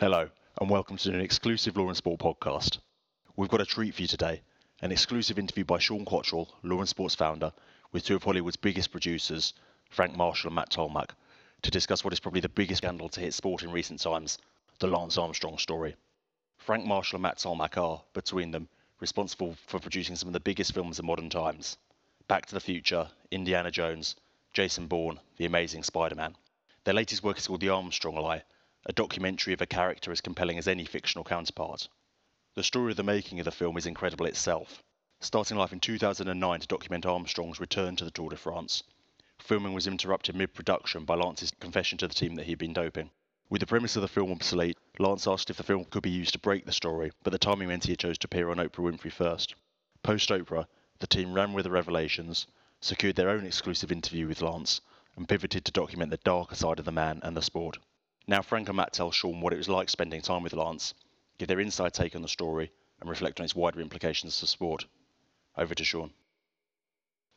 Hello, and welcome to an exclusive LawInSport podcast. We've got a treat for you today an exclusive interview by Sean Cottrell, Law and Sports founder, with two of Hollywood's biggest producers, Frank Marshall and Matt Tolmach, to discuss what is probably the biggest scandal to hit sport in recent times the Lance Armstrong story. Frank Marshall and Matt Tolmach are, between them, responsible for producing some of the biggest films of modern times Back to the Future, Indiana Jones, Jason Bourne, The Amazing Spider Man. Their latest work is called The Armstrong Lie a documentary of a character as compelling as any fictional counterpart. The story of the making of the film is incredible itself. Starting life in 2009 to document Armstrong's return to the Tour de France, filming was interrupted mid production by Lance's confession to the team that he'd been doping. With the premise of the film obsolete, Lance asked if the film could be used to break the story, but the timing meant he chose to appear on Oprah Winfrey first. Post Oprah, the team ran with the revelations, secured their own exclusive interview with Lance, and pivoted to document the darker side of the man and the sport. Now, Frank and Matt tell Sean what it was like spending time with Lance, give their inside take on the story, and reflect on its wider implications for sport. Over to Sean.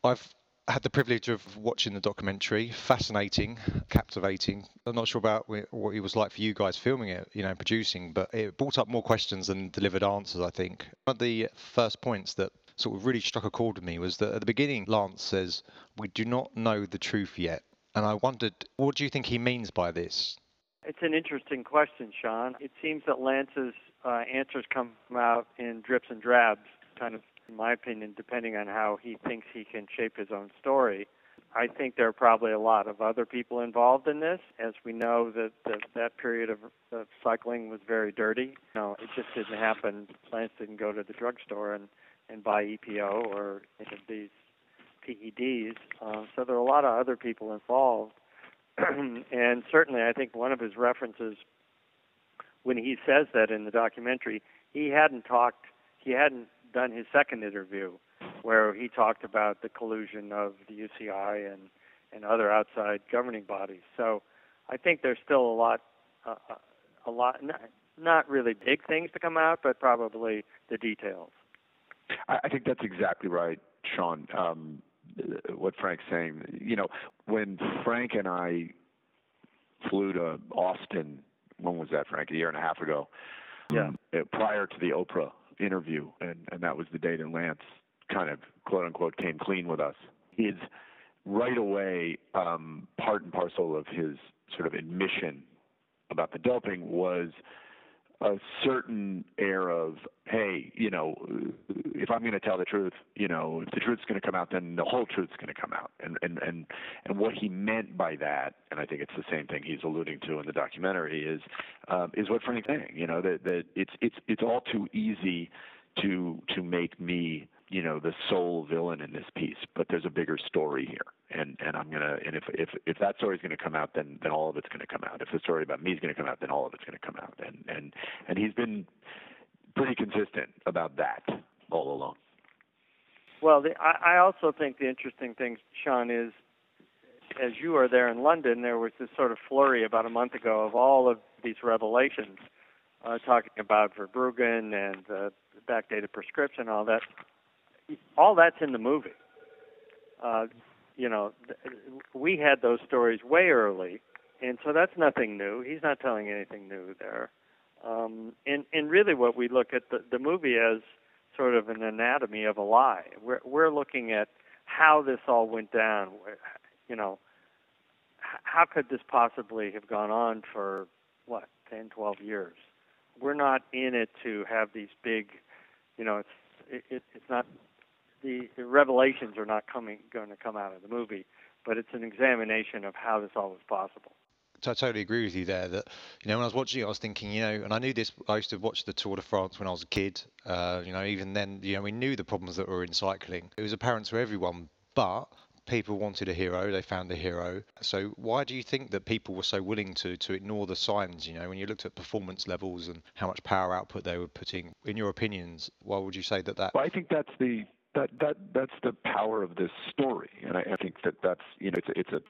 I've had the privilege of watching the documentary. Fascinating, captivating. I'm not sure about what it was like for you guys filming it, you know, producing, but it brought up more questions than delivered answers, I think. One of the first points that sort of really struck a chord with me was that at the beginning, Lance says, We do not know the truth yet. And I wondered, what do you think he means by this? It's an interesting question, Sean. It seems that Lance's uh, answers come out in drips and drabs, kind of, in my opinion, depending on how he thinks he can shape his own story. I think there are probably a lot of other people involved in this. As we know, that that, period of, of cycling was very dirty. You know, it just didn't happen. Lance didn't go to the drugstore and and buy EPO or any of these PEDs. Um, so there are a lot of other people involved. and certainly, I think one of his references when he says that in the documentary, he hadn't talked, he hadn't done his second interview where he talked about the collusion of the UCI and and other outside governing bodies. So I think there's still a lot, uh, uh a lot, not, not really big things to come out, but probably the details. I, think that's exactly right, Sean. Um, what Frank's saying. You know, when Frank and I flew to Austin, when was that, Frank? A year and a half ago. Yeah. Um, prior to the Oprah interview, and and that was the day that Lance kind of quote unquote came clean with us. His right away um, part and parcel of his sort of admission about the doping was a certain air of, hey, you know, if I'm going to tell the truth, you know, if the truth's going to come out, then the whole truth's going to come out. And and and and what he meant by that, and I think it's the same thing he's alluding to in the documentary, is um, is what Frank's saying. You know, that that it's it's it's all too easy to to make me you know the sole villain in this piece but there's a bigger story here. And and i'm to and if if if that story's to come out then then all of it's to come out. If the story about me is to come out then all of it's to come out. And and and he's been pretty consistent about that all along. Well the, i i also think the interesting thing sean is as you are there in london there was this sort of flurry about a month ago of all of these revelations uh, talking about Verbruggen and uh, backdated prescription, all that all that's in the movie. Uh, you know, we had those stories way early, and so that's nothing new. He's not telling anything new there. Um, and and really, what we look at the the movie as sort of an anatomy of a lie. We're we're looking at how this all went down. You know, how could this possibly have gone on for what 10, 12 years? We're not in it to have these big, you know, it's it, it, it's not the, the revelations are not coming going to come out of the movie, but it's an examination of how this all was possible. I totally agree with you there. That you know, when I was watching it, I was thinking, you know, and I knew this. I used to watch the Tour de France when I was a kid. Uh, you know, even then, you know, we knew the problems that were in cycling. It was apparent to everyone, but people wanted a hero. They found a hero. So why do you think that people were so willing to to ignore the signs? You know, when you looked at performance levels and how much power output they were putting. In your opinions, why would you say that that? Well, I think that's the that that that's the power of this story, and I, I think that that's you know it's it's a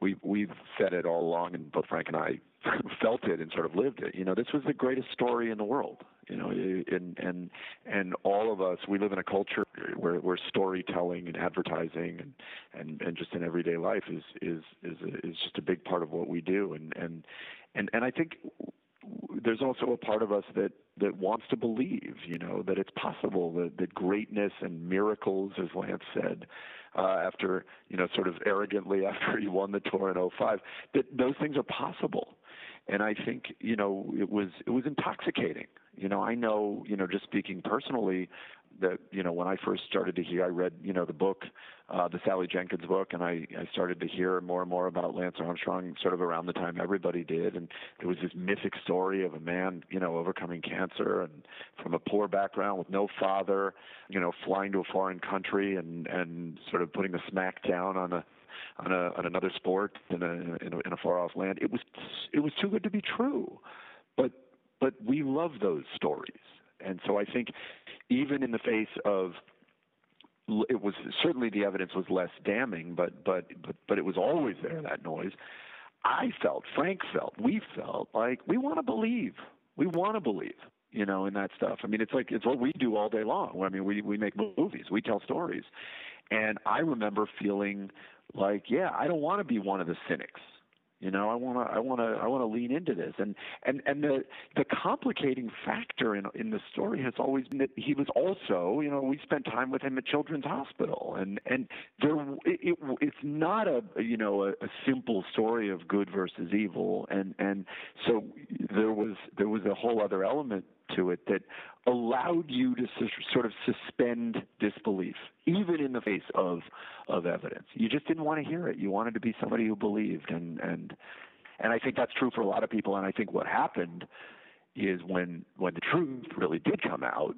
we we've said it all along, and both Frank and I felt it and sort of lived it. You know, this was the greatest story in the world. You know, and and and all of us, we live in a culture where where storytelling and advertising and and and just in everyday life is is is is just a big part of what we do. And and and and I think there's also a part of us that that wants to believe, you know, that it's possible that, that greatness and miracles, as Lance said, uh, after you know, sort of arrogantly after he won the tour in 05, that those things are possible. And I think you know it was it was intoxicating. You know, I know you know just speaking personally, that you know when I first started to hear, I read you know the book, uh, the Sally Jenkins book, and I I started to hear more and more about Lance Armstrong sort of around the time everybody did, and there was this mythic story of a man you know overcoming cancer and from a poor background with no father, you know flying to a foreign country and and sort of putting a smack down on a on a on another sport in a in a, in a far off land. It was it was too good to be true, but but we love those stories. And so I think even in the face of it was certainly the evidence was less damning, but but but but it was always there that noise. I felt, Frank felt, we felt like we want to believe. We want to believe, you know, in that stuff. I mean, it's like it's what we do all day long. I mean, we we make movies, we tell stories, and I remember feeling like, yeah, I don't want to be one of the cynics. You know, I want to, I want to, I want to lean into this, and and and the the complicating factor in in the story has always been that he was also, you know, we spent time with him at Children's Hospital, and and there, it, it it's not a you know a, a simple story of good versus evil, and and so there was there was a whole other element to it that allowed you to sort of suspend disbelief, even in the face of of evidence. You just didn't want to hear it. You wanted to be somebody who believed, and and and I think that's true for a lot of people. And I think what happened is when when the truth really did come out,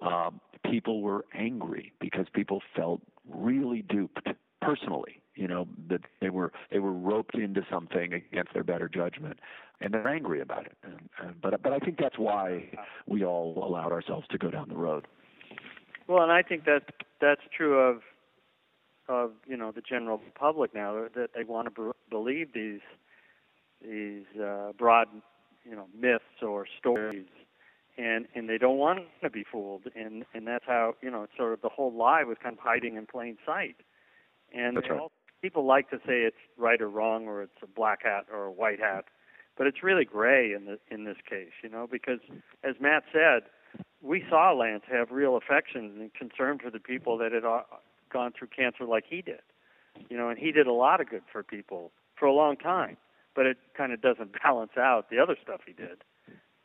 um, people were angry because people felt really duped personally you know that they were they were roped into something against their better judgment. And they're angry about it. And, and, but but I think that's why we all allowed ourselves to go down the road. Well and I think that that's true of of you know the general public now that they want to believe these these uh, broad you know myths or stories. And and they don't want to be fooled. And and that's how you know sort of the whole lie was kind of hiding in plain sight. And That's right. all, people like to say it's right or wrong or it's a black hat or a white hat, but it's really gray in the in this case, you know, because as Matt said, we saw Lance have real affection and concern for the people that had uh, gone through cancer like he did, you know, and he did a lot of good for people for a long time, but it kind of doesn't balance out the other stuff he did.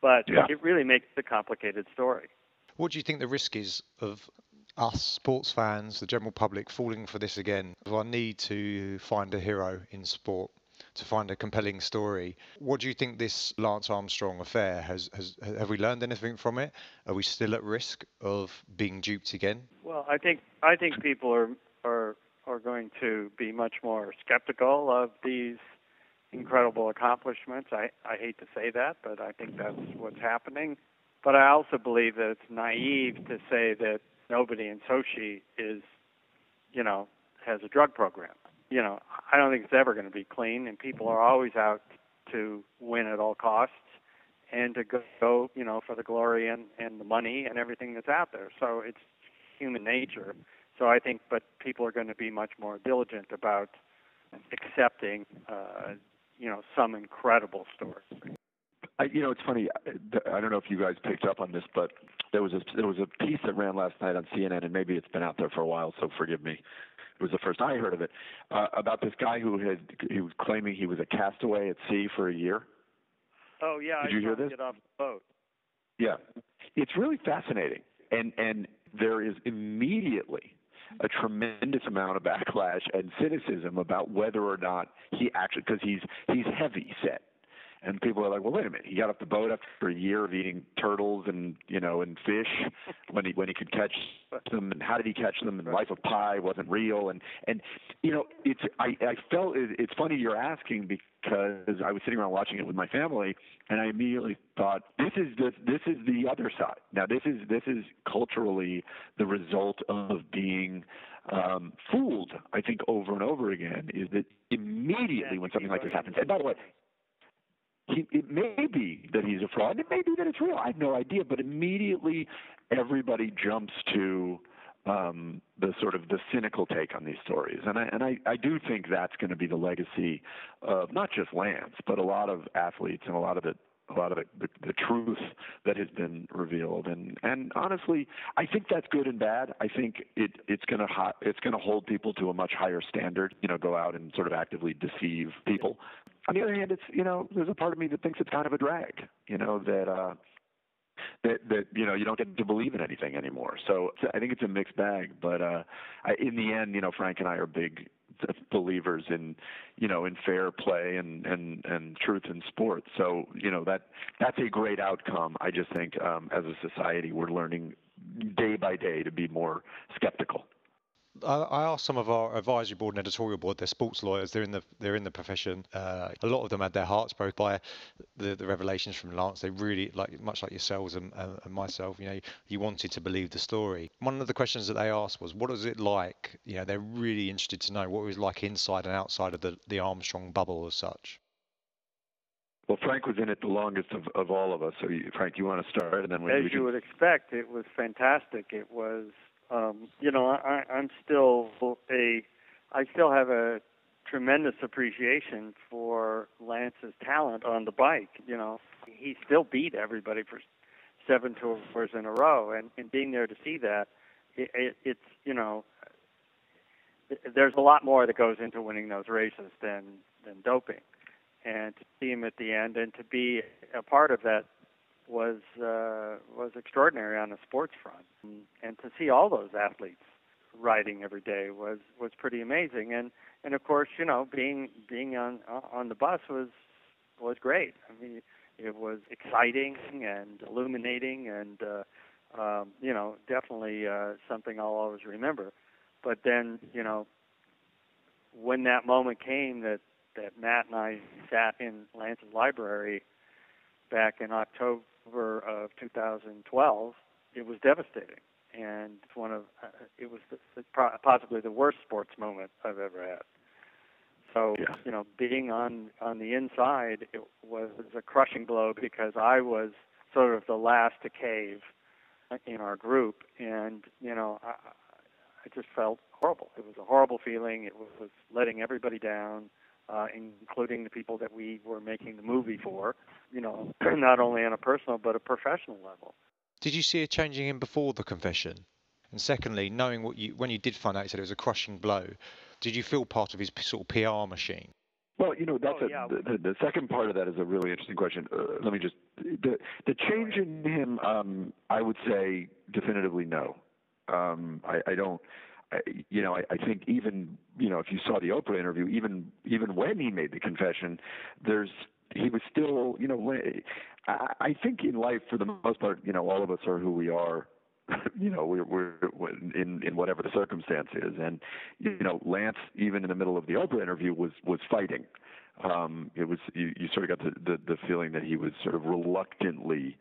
But Yeah. it really makes a complicated story. What do you think the risk is of us sports fans, the general public, falling for this again? Of our need to find a hero in sport, to find a compelling story. What do you think this Lance Armstrong affair has? Has have we learned anything from it? Are we still at risk of being duped again? Well, I think I think people are are are going to be much more skeptical of these incredible accomplishments. I I hate to say that, but I think that's what's happening. But I also believe that it's naive to say that nobody in Sochi is, you know, has a drug program. You know, I don't think it's ever going to be clean, and people are always out to win at all costs and to go, you know, for the glory and and the money and everything that's out there. So it's human nature. So I think, but people are going to be much more diligent about accepting, uh, you know, some incredible story. I, you know, it's funny. I don't know if you guys picked up on this, but there was a there was a piece that ran last night on CNN, and maybe it's been out there for a while, so forgive me. It was the first I heard of it uh, about this guy who had he was claiming he was a castaway at sea for a year. Oh yeah, Did I you hear this? Get off the boat. Yeah, it's really fascinating, and and there is immediately a tremendous amount of backlash and cynicism about whether or not he actually because he's he's heavy set. And people are like, well, wait a minute. He got off the boat after a year of eating turtles and you know and fish when he when he could catch them. And how did he catch them? And Life of Pi wasn't real. And and you know it's I I felt it, it's funny you're asking because I was sitting around watching it with my family and I immediately thought this is the this is the other side. Now this is this is culturally the result of being um, fooled. I think over and over again is that immediately when something like this happens. And by the way, he, it may be that he's a fraud. It may be that it's real. I have no idea. But immediately, everybody jumps to um, the sort of the cynical take on these stories, and I and I, I do think that's going to be the legacy of not just Lance, but a lot of athletes and a lot of the a lot of the, the, the truth that has been revealed. And and honestly, I think that's good and bad. I think it it's to ho- it's to hold people to a much higher standard. You know, go out and sort of actively deceive people. On the other hand, it's you know, there's a part of me that thinks it's kind of a drag. You know that. uh that that you know you don't get to believe in anything anymore. So I think it's a mixed bag. But uh, I, in the end, you know, Frank and I are big believers in you know in fair play and and and truth in sports. So you know that that's a great outcome. I just think um, as a society we're learning day by day to be more skeptical. I asked some of our advisory board and editorial board. They're sports lawyers. They're in the they're in the profession. Uh, a lot of them had their hearts broken by the, the revelations from Lance. They really like much like yourselves and, and, and, myself. You know, you wanted to believe the story. One of the questions that they asked was, "What was it like?" You know, they're really interested to know what it was like inside and outside of the the Armstrong bubble as such. Well, Frank was in it the longest of, of all of us. So, you, Frank, you want to start, and then we, as we you would expect, it was fantastic. It was um, you know, I, I'm still a, I still have a tremendous appreciation for Lance's talent on the bike. You know, he still beat everybody for seven tours in a row, and, and being there to see that, it, it, it's you know, there's a lot more that goes into winning those races than than doping, and to see him at the end and to be a part of that was uh, was extraordinary on the sports front, and to see all those athletes riding every day was was pretty amazing. And and of course, you know, being being on on the bus was was great. I mean, it was exciting and illuminating, and uh, um, you know, definitely uh, something I'll always remember. But then, you know, when that moment came that that Matt and I sat in Lance's library back in October October of 2012, it was devastating, and it's one of uh, it was the, the, possibly the worst sports moment I've ever had. So yeah. you know, being on on the inside, it was a crushing blow because I was sort of the last to cave in our group, and you know, I, I just felt horrible. It was a horrible feeling. It was letting everybody down uh, including the people that we were making the movie for, you know, not only on a personal but a professional level. Did you see a changing in him before the confession? And secondly, knowing what you when you did find out, you said it was a crushing blow. Did you feel part of his sort of PR machine? Well, you know, that's oh, a, yeah. the, the second part of that is a really interesting question. Uh, let me just the the change in him. Um, I would say definitively no. Um, I, I don't you know, I, I think even you know if you saw the Oprah interview, even even when he made the confession, there's he was still you know when, I, I think in life for the most part you know all of us are who we are you know we're, we're in in whatever the circumstance is. And you know Lance even in the middle of the Oprah interview was was fighting. Um it was you, you sort of got the, the the feeling that he was sort of reluctantly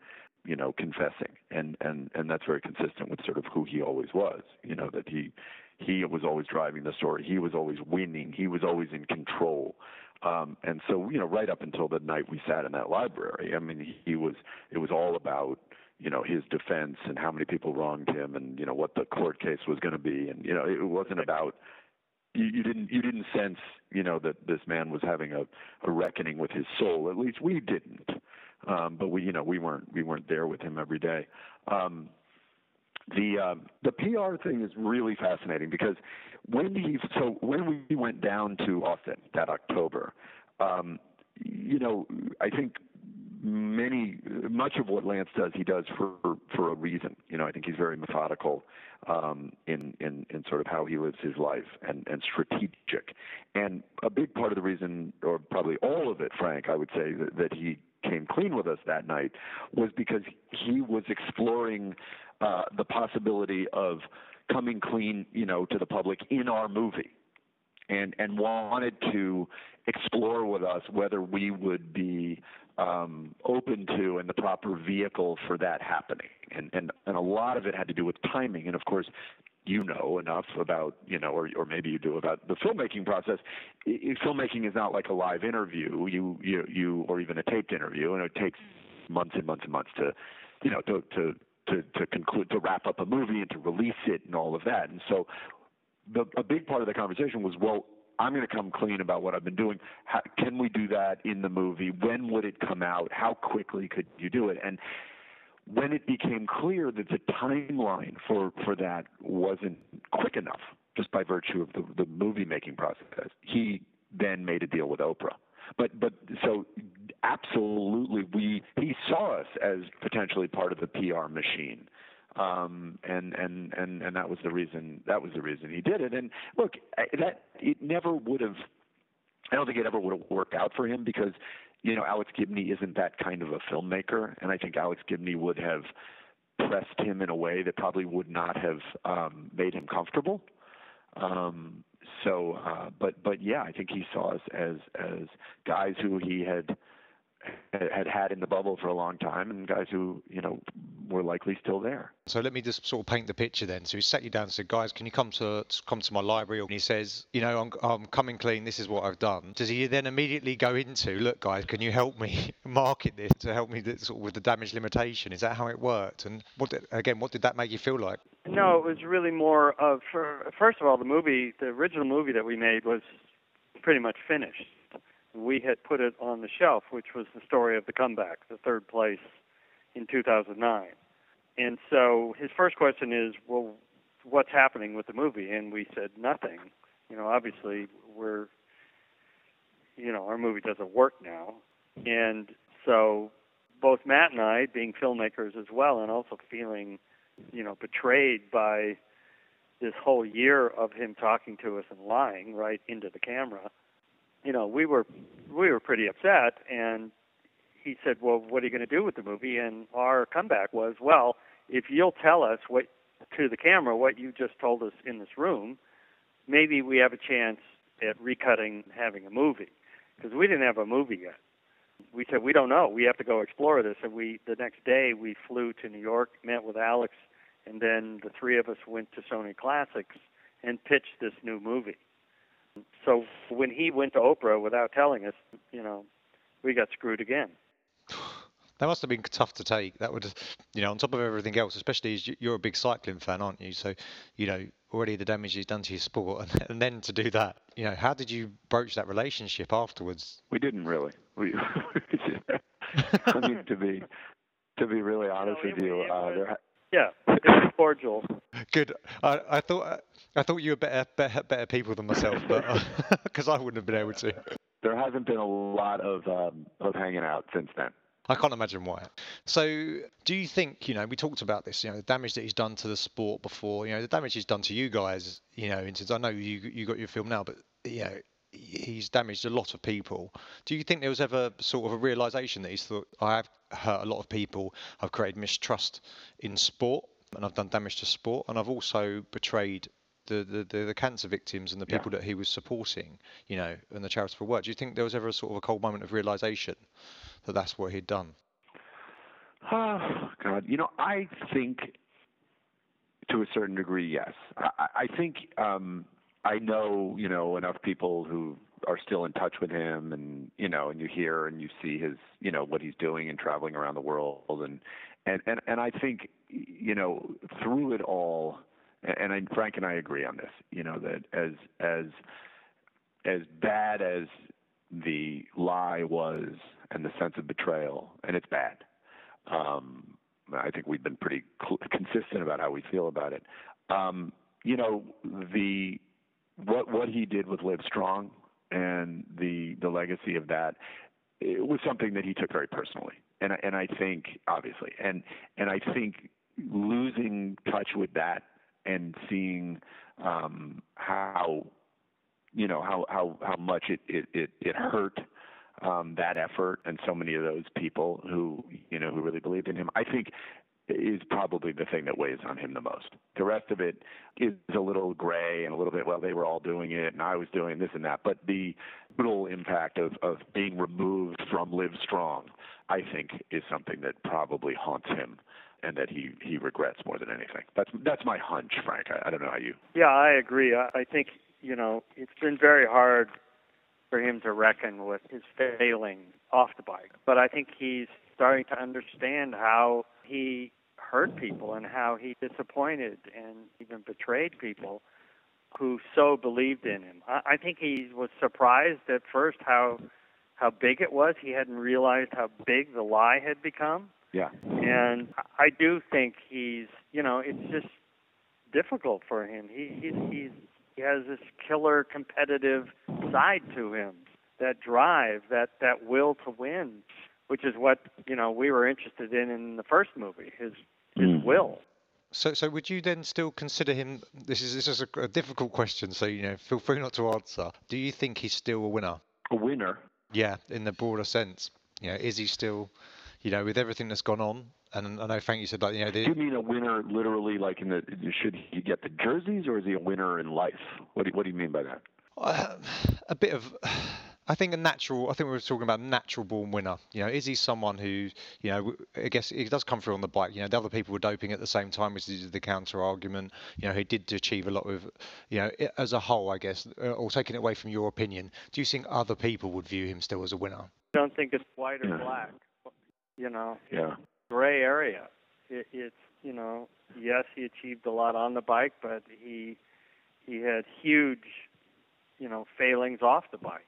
you know, confessing, and and and that's very consistent with sort of who he always was. You know, that he he was always driving the story. He was always winning. He was always in control. Um, and so, you know, right up until the night we sat in that library, I mean, he was. It was all about you know his defense and how many people wronged him, and you know what the court case was going to be, and you know it wasn't about you, you didn't you didn't sense you know that this man was having a, a reckoning with his soul. At least we didn't. Um, but we, you know, we weren't we weren't there with him every day. Um, the uh, the PR thing is really fascinating because when he so when we went down to Austin that October, um, you know, I think many much of what Lance does he does for for a reason. You know, I think he's very methodical um, in in in sort of how he lives his life and and strategic. And a big part of the reason, or probably all of it, Frank, I would say that, that he came clean with us that night was because he was exploring uh, the possibility of coming clean, you know, to the public in our movie, and and wanted to explore with us whether we would be um, open to and the proper vehicle for that happening. And, and and a lot of it had to do with timing. And of course, you know enough about you know or or maybe you do about the filmmaking process filmmaking is not like a live interview you you you or even a taped interview and it takes months and months and months to you know to to to to conclude to wrap up a movie and to release it and all of that and so the a big part of the conversation was well I'm going to come clean about what I've been doing. How, can we do that in the movie? When would it come out? How quickly could you do it? And when it became clear that the timeline for, for that wasn't quick enough, just by virtue of the, the movie making process, he then made a deal with Oprah. But but so absolutely, we he saw us as potentially part of the PR machine um, and and and and that was the reason that was the reason he did it. And look, that it never would have. I don't think it ever would have worked out for him because you know Alex Gibney isn't that kind of a filmmaker, and I think Alex Gibney would have pressed him in a way that probably would not have um, made him comfortable. Um, so, uh, but but yeah, I think he saw us as as guys who he had had had in the bubble for a long time and guys who you know were likely still there. So let me just sort of paint the picture then. So he sat you down and said, "Guys, can you come to come to my library?" And he says, "You know, I'm I'm coming clean. This is what I've done." Does he then immediately go into, "Look, guys, can you help me market this to help me sort of with the damage limitation?" Is that how it worked? And what did, again, what did that make you feel like? No, it was really more of. For, first of all, the movie, the original movie that we made was pretty much finished we had put it on the shelf, which was the story of the comeback, the third place in 2009. And so his first question is, well, what's happening with the movie? And we said nothing. You know, obviously we're, you know, our movie doesn't work now. And so both Matt and I, being filmmakers as well, and also feeling, you know, betrayed by this whole year of him talking to us and lying right into the camera you know, we were we were pretty upset, and he said, "Well, what are you going to do with the movie?" And our comeback was, "Well, if you'll tell us what to the camera what you just told us in this room, maybe we have a chance at recutting having a movie because we didn't have a movie yet." We said we don't know. We have to go explore this. And we the next day we flew to New York, met with Alex, and then the three of us went to Sony Classics and pitched this new movie. So when he went to Oprah without telling us, you know, we got screwed again. That must have been tough to take. That would, you know, on top of everything else, especially as you're a big cycling fan, aren't you? So, you know, already the damage he's done to your sport, and, and then to do that, you know, how did you broach that relationship afterwards? We didn't really. We, I mean, to be to be really honest no, with you, uh, there, yeah, it was cordial. Good. I, I thought I thought you were better better, better people than myself, but because uh, I wouldn't have been able to. There hasn't been a lot of um, of hanging out since then. I can't imagine why. So, do you think, you know, we talked about this, you know, the damage that he's done to the sport before, you know, the damage he's done to you guys, you know, into, I know you you got your film now, but, you know, he's damaged a lot of people. Do you think there was ever sort of a realization that he's thought, I have hurt a lot of people, I've created mistrust in sport, and I've done damage to sport, and I've also betrayed the, the, the, cancer victims and the people yeah. that he was supporting, you know, and the charitable work. Do you think there was ever a sort of a cold moment of realization that that's what he'd done? Oh, God. You know, I think to a certain degree, yes. I, I think um, I know, you know, enough people who are still in touch with him and you know and you hear and you see his you know what he's doing and traveling around the world. And and and, and I think you know through it all and I, Frank and I agree on this you know that as as as bad as the lie was and the sense of betrayal and it's bad um I think we've been pretty cl- consistent about how we feel about it. Um you know the what what he did with Livestrong and the the legacy of that it was something that he took very personally. And and I think obviously and and I think losing touch with that and seeing um how you know how how how much it it it, it hurt um that effort and so many of those people who you know who really believed in him I think is probably the thing that weighs on him the most. The rest of it is a little gray and a little bit, well, they were all doing it and I was doing this and that. But the total impact of, of being removed from Live Strong, I think, is something that probably haunts him and that he, he regrets more than anything. That's that's my hunch, Frank. I, I don't know how you. Yeah, I agree. I, I think you know it's been very hard for him to reckon with his failing off the bike, but I think he's starting to understand how he hurt people and how he disappointed and even betrayed people who so believed in him. I, I think he was surprised at first how how big it was. He hadn't realized how big the lie had become. Yeah. And I do think he's, you know, it's just difficult for him. He he's, he's he has this killer competitive side to him, that drive, that that will to win, which is what you know we were interested in in the first movie. His his Mm. will. So, so would you then still consider him? This is this is a, a difficult question, so you know, feel free not to answer. Do you think he's still a winner? A winner. Yeah, in the broader sense. You know, is he still, you know, with everything that's gone on? And I know Frank, you said that you know, Do you mean a winner literally like in the should he get the jerseys or is he a winner in life? What do, what do you mean by that? Uh, a bit of I think a natural I think we were talking about a natural born winner you know is he someone who you know I guess he does come through on the bike you know the other people were doping at the same time which is the counter argument you know he did achieve a lot with you know as a whole I guess uh, or taking it away from your opinion do you think other people would view him still as a winner I Don't think it's white or Yeah. black. You know, Yeah. gray area. It, it's you know, yes, he achieved a lot on the bike, but he he had huge, you know, failings off the bike.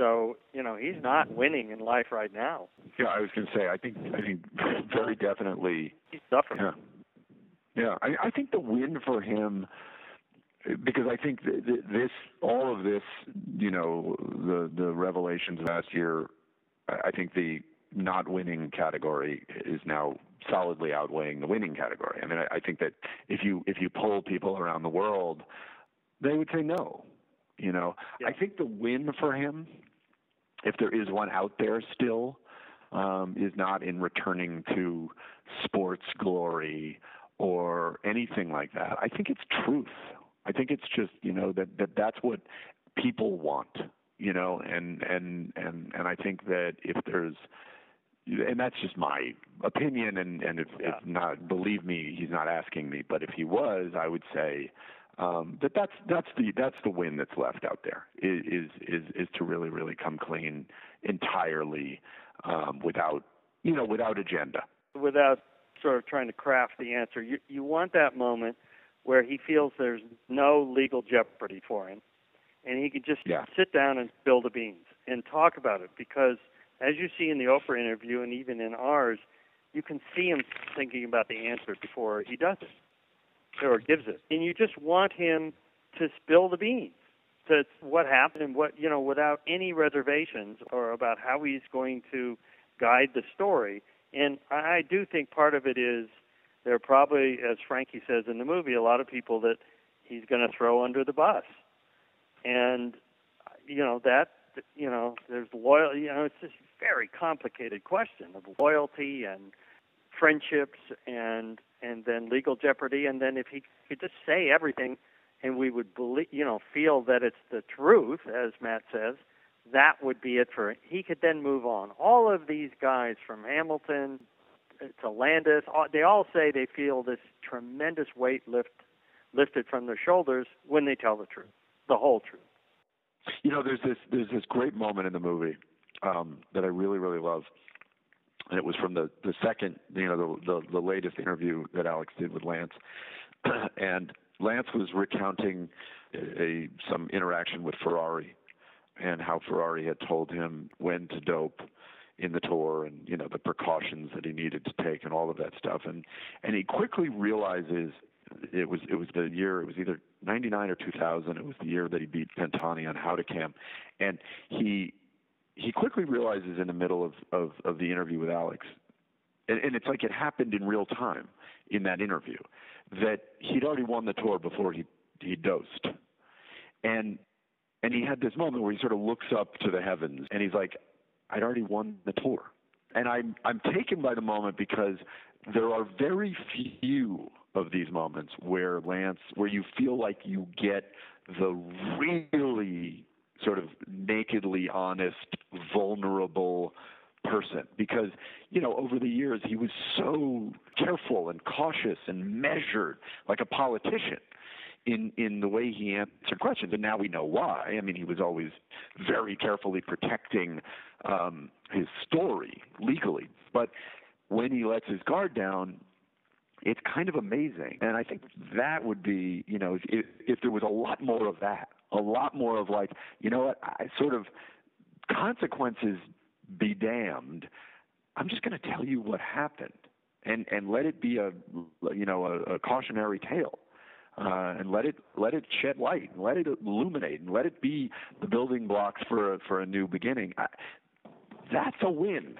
So you know, he's not winning in life right now. Yeah, I was going to say I think I think very definitely He's suffering. Yeah. Yeah, I, I think the win for him, because I think th- th- this, all of this, you know, the the revelations last year, I think the not winning category is now solidly outweighing the winning category. I mean, I, I think that if you if you poll people around the world, they would say no. You know, Yeah. I think the win for him, if there is one out there still, um, is not in returning to sports glory or anything like that. I think it's truth. I think it's just you know that, that that's what people want. You know, and and and and I think that if there's and that's just my opinion and and if, Yeah. if not believe me he's not asking me but if he was i would say um that that's that's the that's the win that's left out there is is is, to really really come clean entirely um without you know without agenda without sort of trying to craft the answer. You you want that moment where he feels there's no legal jeopardy for him, and he could just Yeah. sit down and spill the beans and talk about it. Because as you see in the Oprah interview and even in ours, you can see him thinking about the answer before he does it or gives it, and you just want him to spill the beans. To what happened and what you know, without any reservations or about how he's going to guide the story. And I do think part of it is there are probably, as Frankie says in the movie, a lot of people that he's going to throw under the bus. And, you know, that, you know, there's loyal, you know, it's this very complicated question of loyalty and friendships and, and then legal jeopardy. And then if he could just say everything and we would believe, you know, feel that it's the truth, as Matt says, that would be it for he could then move on. All of these guys from Hamilton to Landis, they all say they feel this tremendous weight lift lifted from their shoulders when they tell the truth, the whole truth. You know, there's this there's this great moment in the movie um, that I really really love, and it was from the the second you know the the, the latest interview that Alex did with Lance, and Lance was recounting a, some interaction with Ferrari, and how Ferrari had told him when to dope in the tour and you know the precautions that he needed to take and all of that stuff. And and he quickly realizes it was it was the year it was either 99 or 2000 it was the year that he beat Pantani on Hautacam. And he he quickly realizes in the middle of of of the interview with Alex and, and it's like it happened in real time in that interview that he'd already won the tour before he he dosed. And and he had this moment where he sort of looks up to the heavens and he's like I'd already won the tour. And I'm I'm taken by the moment because there are very few of these moments where Lance where you feel like you get the really sort of nakedly honest, vulnerable person. Because you know over the years he was so careful and cautious and measured like a politician in in the way he answered questions. And now we know why. I mean he was always very carefully protecting um his story legally. But when he lets his guard down it's kind of amazing. And I think that would be, you know, if, if there was a lot more of that, a lot more of like, you know what, I sort of consequences be damned. I'm just going to tell you what happened, and and let it be a, you know, a, a cautionary tale. Uh, and let it let it shed light, and let it illuminate, and let it be the building blocks for a, for a new beginning. I, that's a win.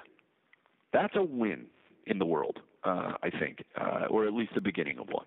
That's a win in the world uh, I think, uh, or at least the beginning of one.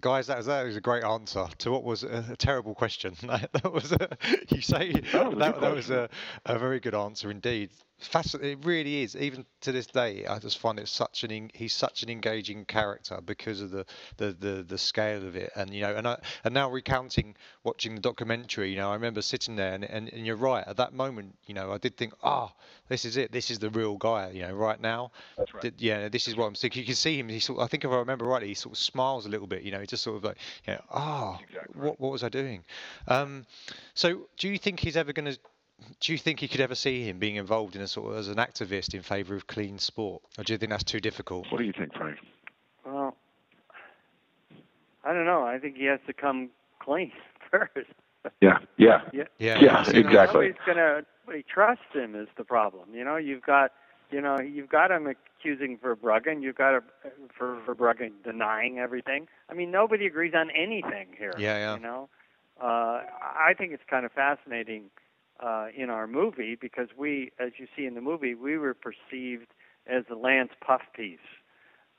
Guys, that was, that was a great answer to what was a, a terrible question. that was a, you say that, that, that was a, a very good answer indeed fascinating. It really is. Even to this day, I just find it such an he's such an engaging character because of the, the, the, the scale of it. And you know, and I, and now recounting watching the documentary, you know, I remember sitting there, and, and, and you're right. At that moment, you know, I did think, ah, oh, this is it. This is the real guy. You know, right now. That's right. yeah, this is what I'm thinking. You can see him. He sort. I think if I remember rightly, he sort of smiles a little bit. You know, he just sort of like, you know, ah, oh, exactly right. what what was I doing? Um, so, do you think he's ever going to do you think you could ever see him being involved in a sort of as an activist in favour of clean sport, or do you think that's too difficult? What do you think, Frank? Well, I don't know. I think he has to come clean first. Yeah, yeah, yeah, yeah, yeah exactly. Nobody's gonna nobody trust him is the problem. You know, you've got you know you've got him accusing Verbruggen, you've got a, for Verbruggen denying everything. I mean, nobody agrees on anything here. Yeah, yeah. You know, uh, I think it's kind of fascinating uh, in our movie because we, as you see in the movie, we were perceived as the Lance puff piece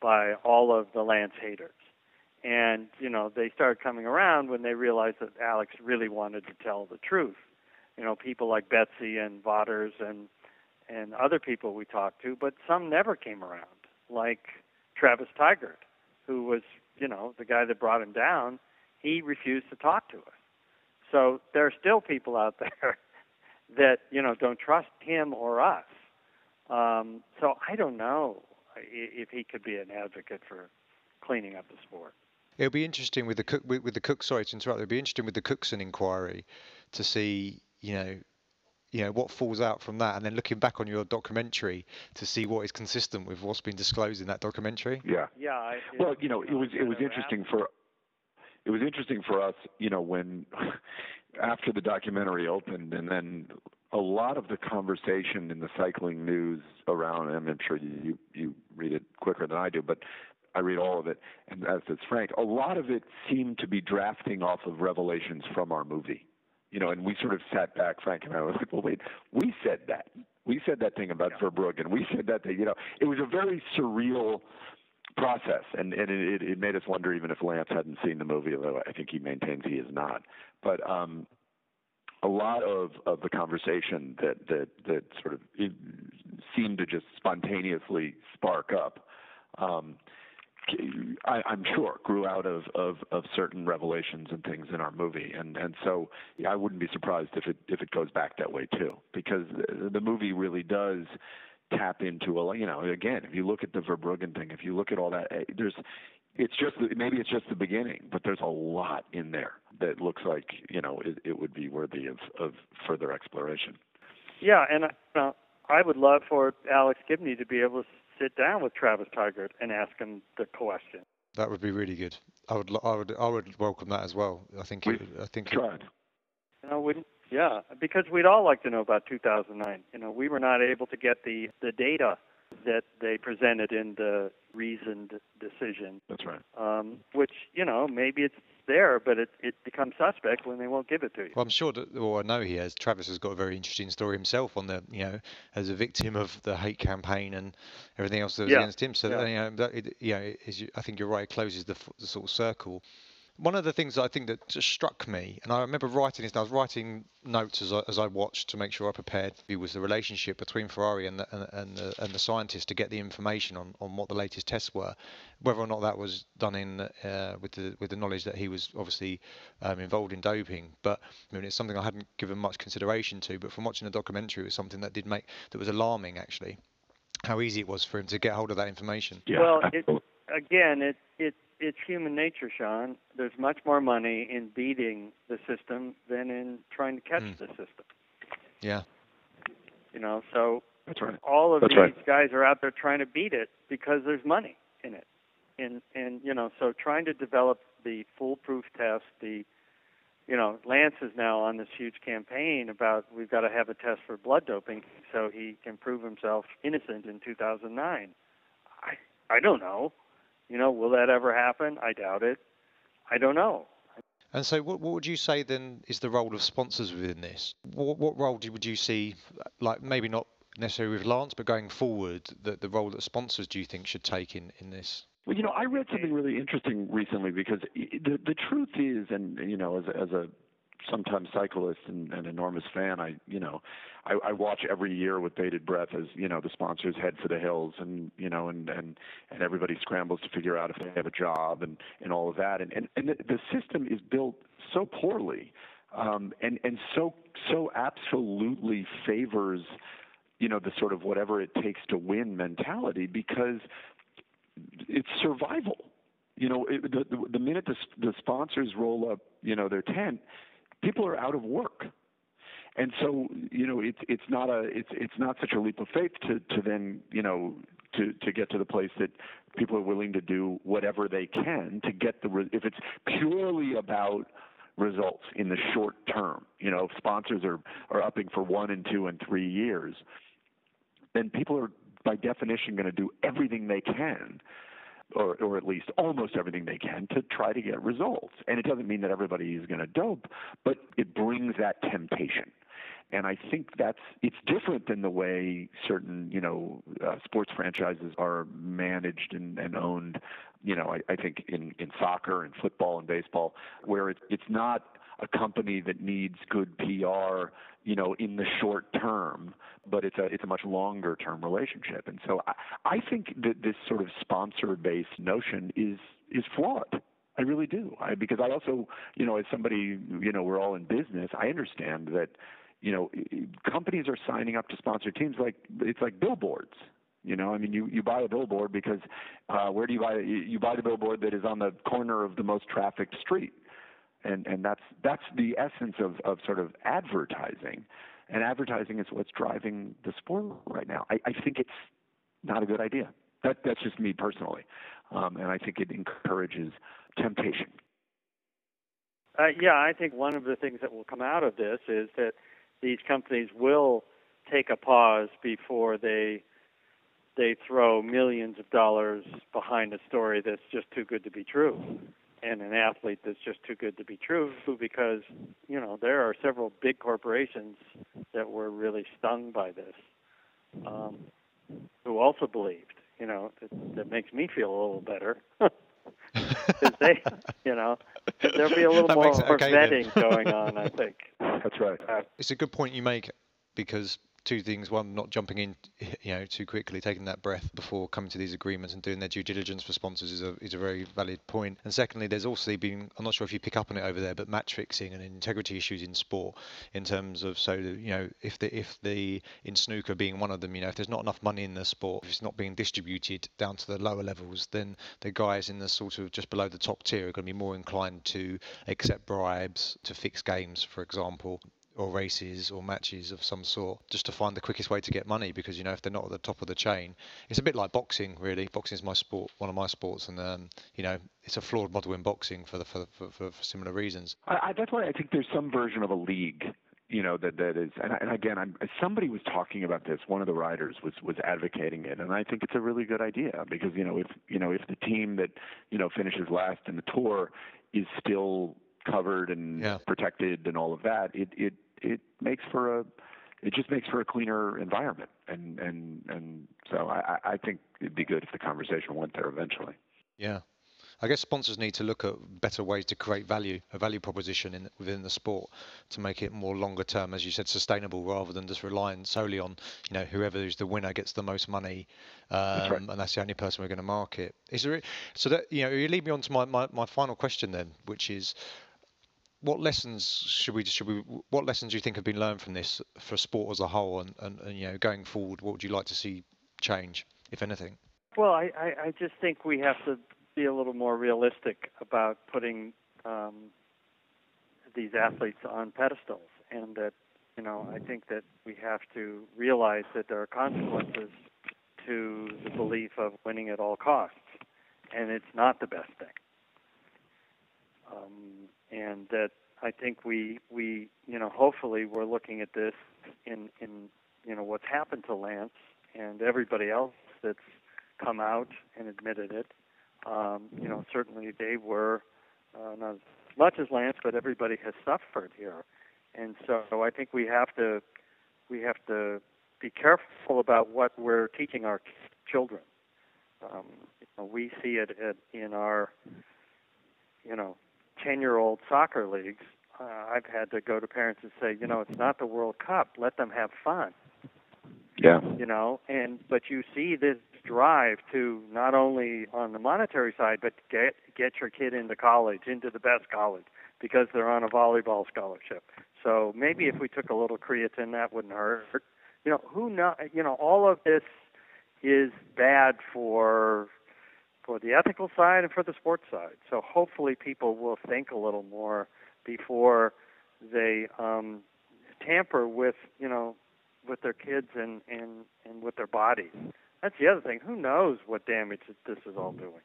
by all of the Lance haters. And, you know, they started coming around when they realized that Alex really wanted to tell the truth. You know, people like Betsy and Vaughters and and other people we talked to, but some never came around, like Travis Tygart, who was, you know, the guy that brought him down. He refused to talk to us. So there are still people out there that you know don't trust him or us. Um, so I don't know if he could be an advocate for cleaning up the sport. It'll be interesting with the cook with, with the cook. Sorry to interrupt. It'll be interesting with the Cookson inquiry to see you know you know what falls out from that, and then looking back on your documentary to see what is consistent with what's been disclosed in that documentary. Yeah. Yeah. I, well, you know, it was it was interesting for it was interesting for us, you know, when after the documentary opened, and then a lot of the conversation in the cycling news around, and I'm sure you you read it quicker than I do, but I read all of it, and as does Frank. A lot of it seemed to be drafting off of revelations from our movie, you know, and we sort of sat back, Frank and I were like, well, wait, we said that. We said that thing about yeah. Verbruggen. We said that thing, you know, it was a very surreal process, and and it, it made us wonder even if Lance hadn't seen the movie, although I think he maintains he is not. But um, a lot of of the conversation that that that sort of seemed to just spontaneously spark up. Um, I, I'm sure grew out of, of, of certain revelations and things in our movie, and and so I wouldn't be surprised if it if it goes back that way too, because the movie really does tap into a you know again if you look at the Verbruggen thing if you look at all that eh, there's it's just maybe it's just the beginning but there's a lot in there that looks like you know it, it would be worthy of, of further exploration. Yeah and uh, I would love for Alex Gibney to be able to sit down with Travis Tygart and ask him the question. That would be really good. I would I would I would welcome that as well. I think it, I think tried. It, you know, wouldn't yeah, because we'd all like to know about 2009. You know, we were not able to get the the data that they presented in the reasoned decision. That's right. Um, which you know maybe it's there, but it it becomes suspect when they won't give it to you. Well, I'm sure that, well, I know he has. Travis has got a very interesting story himself on the, you know, as a victim of the hate campaign and everything else that was yeah. against him. So, yeah. that, you know, that, it, you know, is, I think you're right. It closes the, the sort of circle one of the things I think that just struck me, and I remember writing this, and I was writing notes as I, as I watched to make sure I prepared, was the relationship between Ferrari and the, and, and the, and the scientists to get the information on, on what the latest tests were, whether or not that was done in uh, with the with the knowledge that he was obviously um, involved in doping. But I mean, it's something I hadn't given much consideration to. But from watching the documentary, it was something that did make that was alarming actually, how easy it was for him to get hold of that information. Yeah. Well, it, again, it it it's human nature, Sean. There's much more money in beating the system than in trying to catch mm. the system. Yeah. You know, so that's right. All of that's these right. guys are out there trying to beat it because there's money in it. and and you know, so trying to develop the foolproof test, the you know, Lance is now on this huge campaign about we've got to have a test for blood doping so he can prove himself innocent in 2009. I I don't know. You know, will that ever happen? I doubt it. I don't know. And so, what, what would you say then is the role of sponsors within this? What, what role do, would you see, like maybe not necessarily with Lance, but going forward, the, the role that sponsors do you think should take in, in this? Well, you know, I read something really interesting recently because the the truth is, and you know, as as a sometimes cyclist and an enormous fan. I, you know, I, I watch every year with bated breath as you know the sponsors head for the hills, and you know, and and and everybody scrambles to figure out if they have a job and and all of that. And and and the, system is built so poorly, um, and and so so absolutely favors, you know, the sort of whatever it takes to win mentality because it's survival you know, it, the, the the minute the the sponsors roll up, you know, their tent, people are out of work. And so, you know, it's it's not a it's it's not such a leap of faith to to then, you know, to to get to the place that people are willing to do whatever they can to get the if it's purely about results in the short term. You know, if sponsors are are upping for one and two and three years, then people are by definition going to do everything they can or, or at least almost everything they can to try to get results. And it doesn't mean that everybody is going to dope, but it brings that temptation. And I think that's it's different than the way certain you know uh, sports franchises are managed and, and owned. You know, I, I think in in soccer and football and baseball, where it, it's not a company that needs good PR, you know, in the short term, but it's a it's a much longer term relationship. And so I, I think that this sort of sponsor based notion is is flawed. I really do. I, because I also, you know, as somebody, you know, we're all in business. I understand that, you know, companies are signing up to sponsor teams like it's like billboards. You know, I mean, you you buy a billboard because uh, where do you buy you, you buy the billboard that is on the corner of the most trafficked street and and that's that's the essence of of sort of advertising, and advertising is what's driving the sport right now. I, I think it's not a good idea. That that's just me personally, um, and I think it encourages temptation. Uh, yeah, I think one of the things that will come out of this is that these companies will take a pause before they they throw millions of dollars behind a story that's just too good to be true and an athlete that's just too good to be true because you know there are several big corporations that were really stung by this um, who also believed you know that, that makes me feel a little better. Because they you know there'll be a little more, more okay, vetting going on i think. That's right. Uh, it's a good point you make because two things. One, not jumping in, you know, too quickly, taking that breath before coming to these agreements and doing their due diligence for sponsors is a is a very valid point. And secondly, there's also been, I'm not sure if you pick up on it over there, but match fixing and integrity issues in sport in terms of so you know if the if the in snooker being one of them, you know, if there's not enough money in the sport, if it's not being distributed down to the lower levels, then the guys in the sort of just below the top tier are going to be more inclined to accept bribes to fix games, for example or races or matches of some sort just to find the quickest way to get money because you know if they're not at the top of the chain it's a bit like boxing really boxing is my sport one of my sports and um, you know it's a flawed model in boxing for the for, for, for similar reasons I, I, that's why I think there's some version of a league you know that that is and, and again I'm, somebody was talking about this one of the riders was was advocating it and I think it's a really good idea because you know if you know if the team that you know finishes last in the tour is still covered and yeah. protected and all of that it it it makes for a it just makes for a cleaner environment and and and so I, I think it'd be good if the conversation went there eventually. Yeah. I guess sponsors need to look at better ways to create value, a value proposition in, within the sport, to make it more longer term, as you said, sustainable, rather than just relying solely on, you know, whoever is the winner gets the most money, um, that's right. and that's the only person we're going to market. Is there so that you know you lead me on to my, my, my final question then, which is, what lessons should we should we what lessons do you think have been learned from this for sport as a whole and, and, and you know going forward what would you like to see change if anything well I, I, just think we have to be a little more realistic about putting um, these athletes on pedestals and that you know I think that we have to realize that there are consequences to the belief of winning at all costs and it's not the best thing. Um, and that I think we we you know hopefully we're looking at this in in you know what's happened to Lance and everybody else that's come out and admitted it. Um, you know certainly they were uh, not as much as Lance, but everybody has suffered here, and so I think we have to we have to be careful about what we're teaching our children. Um, you know, we see it at, in our you know 10 year old soccer leagues, uh, I've had to go to parents and say, you know, it's not the World Cup. Let them have fun. Yeah. You know, and but you see this drive to not only on the monetary side, but get get your kid into college, into the best college, because they're on a volleyball scholarship. So maybe if we took a little creatine, that wouldn't hurt. You know, who know? You know, all of this is bad for for the ethical side and for the sports side. So hopefully people will think a little more before they um, tamper with you know with their kids and and and with their bodies. That's the other thing. Who knows what damage this is all doing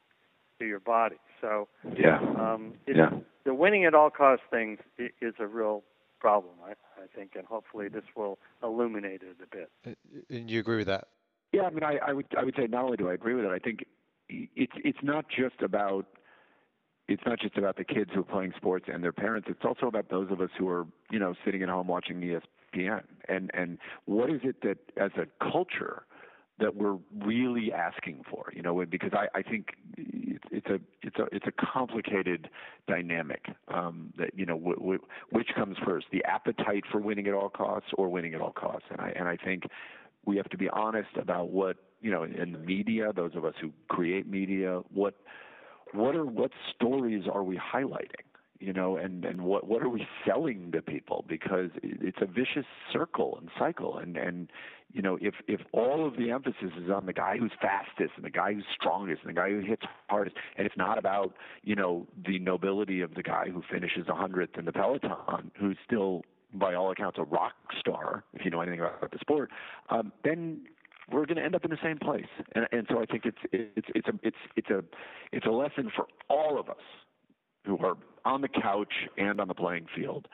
to your body? So yeah, um, it, yeah. the winning at all costs thing is a real problem. I, I think, and hopefully this will illuminate it a bit. And you agree with that? Yeah, I mean, I, I would I would say not only do I agree with it, I think it's it's not just about it's not just about the kids who are playing sports and their parents. It's also about those of us who are you know sitting at home watching ESPN. And and what is it that as a culture that we're really asking for? You know, because I I think it's, a it's a it's a complicated dynamic. Um, that you know w- w- which comes first, the appetite for winning at all costs or winning at all costs. And I and I think we have to be honest about what you know in the media those of us who create media what what are what stories are we highlighting you know and and what what are we selling to people? Because it's a vicious circle and cycle and and you know if if all of the emphasis is on the guy who's fastest and the guy who's strongest and the guy who hits hardest and it's not about you know the nobility of the guy who finishes a hundredth in the peloton who's still by all accounts a rock star if you know anything about the sport um then we're going to end up in the same place. And, and so I think it's it's it's a it's it's a it's a lesson for all of us who are on the couch and on the playing field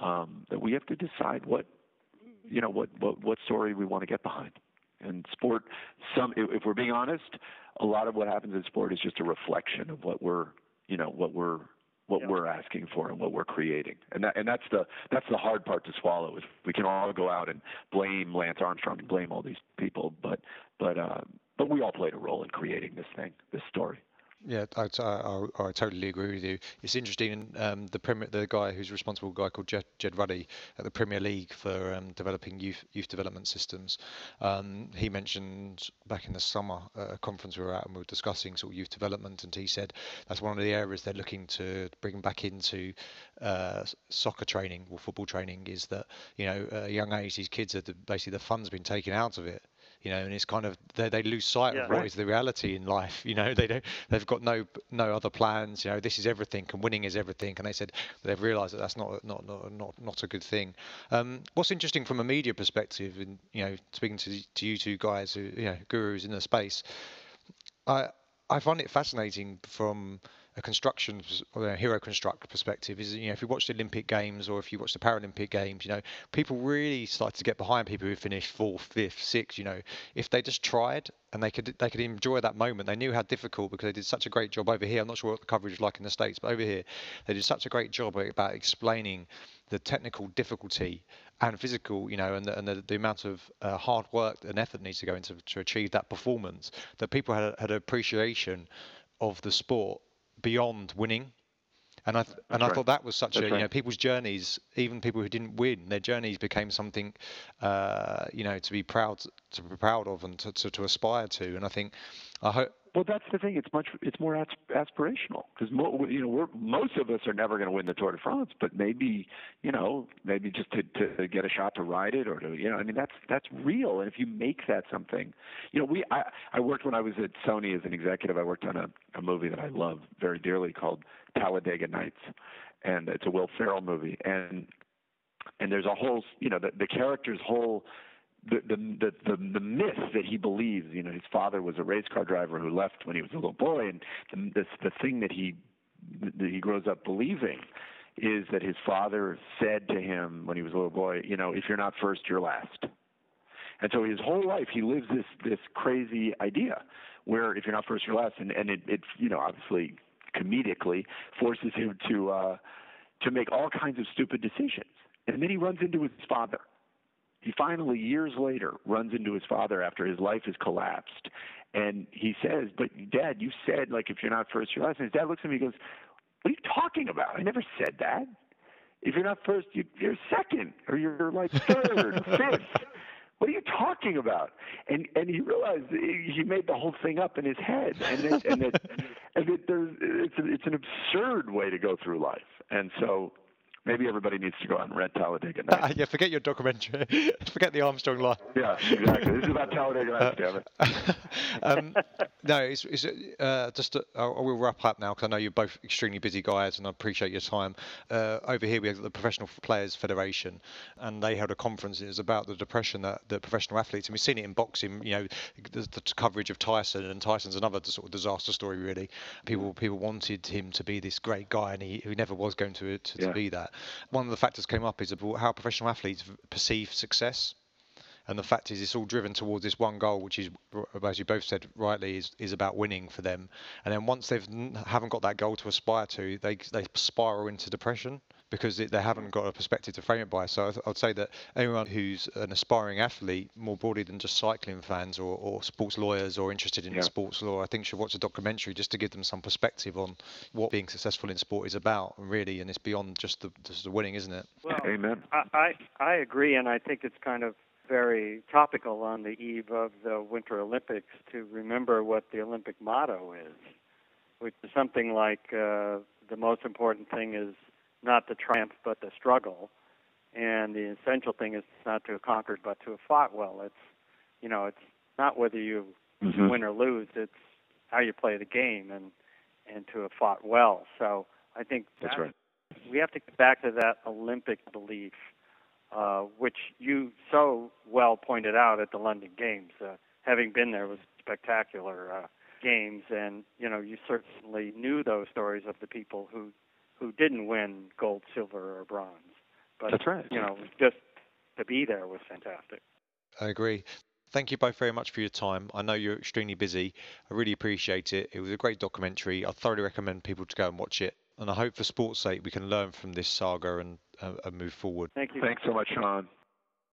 um, that we have to decide what you know what what what story we want to get behind. And sport, some if, if we're being honest, a lot of what happens in sport is just a reflection of what we're you know what we're what yeah. we're asking for and what we're creating. And that and that's the that's the hard part to swallow is we can all go out and blame Lance Armstrong and blame all these people, but but uh, but we all played a role in creating this thing, this story. Yeah, I, I, I, totally agree with you. It's interesting. Um, the Premier, the guy who's responsible, guy called Ged, Ged Roddy at the Premier League for um, developing youth youth development systems. Um, he mentioned back in the summer a conference we were at and we were discussing sort of youth development, and he said that's one of the areas they're looking to bring back into uh, soccer training or football training. Is that you know, young age, these kids are the, basically the fun's been taken out of it you know, and it's kind of they, they lose sight yeah, of what right. is the reality in life. You know, they don't they've got no no other plans. You know, this is everything, and winning is everything. And they said they've realised that that's not not not not not a good thing. Um, what's interesting from a media perspective, and you know, speaking to to you two guys who you know gurus in the space, I I find it fascinating from a construction or a hero construct perspective is you know if you watch the Olympic Games or if you watch the Paralympic Games, you know people really start to get behind people who finish fourth, fifth, sixth. You know if they just tried and they could they could enjoy that moment. They knew how difficult because they did such a great job over here. I'm not sure what the coverage is like in the states, but over here they did such a great job about explaining the technical difficulty and physical, you know, and the, and the, the amount of uh, hard work and effort needs to go into to achieve that performance. That people had had an appreciation of the sport beyond winning. And I th- and right. I thought that was such That's a you know people's journeys, even people who didn't win, their journeys became something uh, you know to be proud to be proud of and to, to, to aspire to. And I think I hope well, that's the thing. It's much. It's more aspirational because mo- you know we're most of us are never going to win the Tour de France, but maybe you know maybe just to, to get a shot to ride it or to you know I mean that's that's real. And if you make that something, you know we I I worked when I was at Sony as an executive. I worked on a a movie that I love very dearly called Talladega Nights, and it's a Will Ferrell movie. And and there's a whole you know the the character's whole the, the the the myth that he believes, you know, his father was a race car driver who left when he was a little boy, and the the, the thing that he that he grows up believing is that his father said to him when he was a little boy, you know, if you're not first, you're last. And so his whole life he lives this this crazy idea where if you're not first, you're last, and and it it you know obviously comedically forces him to uh, to make all kinds of stupid decisions, and then he runs into his father. He finally, years later, runs into his father after his life has collapsed, and he says, "But Dad, you said like if you're not first, you're last." And his dad looks at me and goes, "What are you talking about? I never said that. If you're not first, you, you're second, or you're like third, fifth." What are you talking about? And and he realized he made the whole thing up in his head, and it, and it, and it, there's, it's it's an absurd way to go through life. And so maybe everybody needs to go out and rent Talladega Nights. yeah, forget your documentary. forget the Armstrong Lie. Yeah, exactly. this is about Talladega Nights, damn it. um, no, it's, it's uh, just uh, I will wrap up now because I know you're both extremely busy guys, and I appreciate your time. Uh, over here we have the Professional Players Federation, and they held a conference. It was about the depression that the professional athletes, and we've seen it in boxing. You know, the, the coverage of Tyson, and Tyson's another sort of disaster story. Really, people people wanted him to be this great guy, and he, he never was going to to, yeah. to be that. One of the factors came up is about how professional athletes perceive success. And the fact is, it's all driven towards this one goal, which is, as you both said rightly, is, is about winning for them. And then once they've haven't got that goal to aspire to, they they spiral into depression because they haven't got a perspective to frame it by. So I'd say that anyone who's an aspiring athlete, more broadly than just cycling fans or, or sports lawyers or interested in yeah. sports law, I think should watch a documentary just to give them some perspective on what being successful in sport is about, really, and it's beyond just the, just the winning, isn't it? Well, Amen. I, I I agree, and I think it's kind of very topical on the eve of the Winter Olympics to remember what the Olympic motto is, which is something like uh, the most important thing is not the triumph but the struggle, and the essential thing is not to have conquered but to have fought well. It's you know it's not whether you mm-hmm. win or lose; it's how you play the game and and to have fought well. So I think that's right. We have to get back to that Olympic belief uh, which you so well pointed out at the London Games. Uh, having been there was spectacular uh, games, and you know you certainly knew those stories of the people who who didn't win gold, silver, or bronze. But that's right. You know, just to be there was fantastic. I agree. Thank you both very much for your time. I know you're extremely busy. I really appreciate it. It was a great documentary. I thoroughly recommend people to go and watch it. And I hope for sport's sake we can learn from this saga and, uh, and move forward. Thank you. Thanks so much, Sean.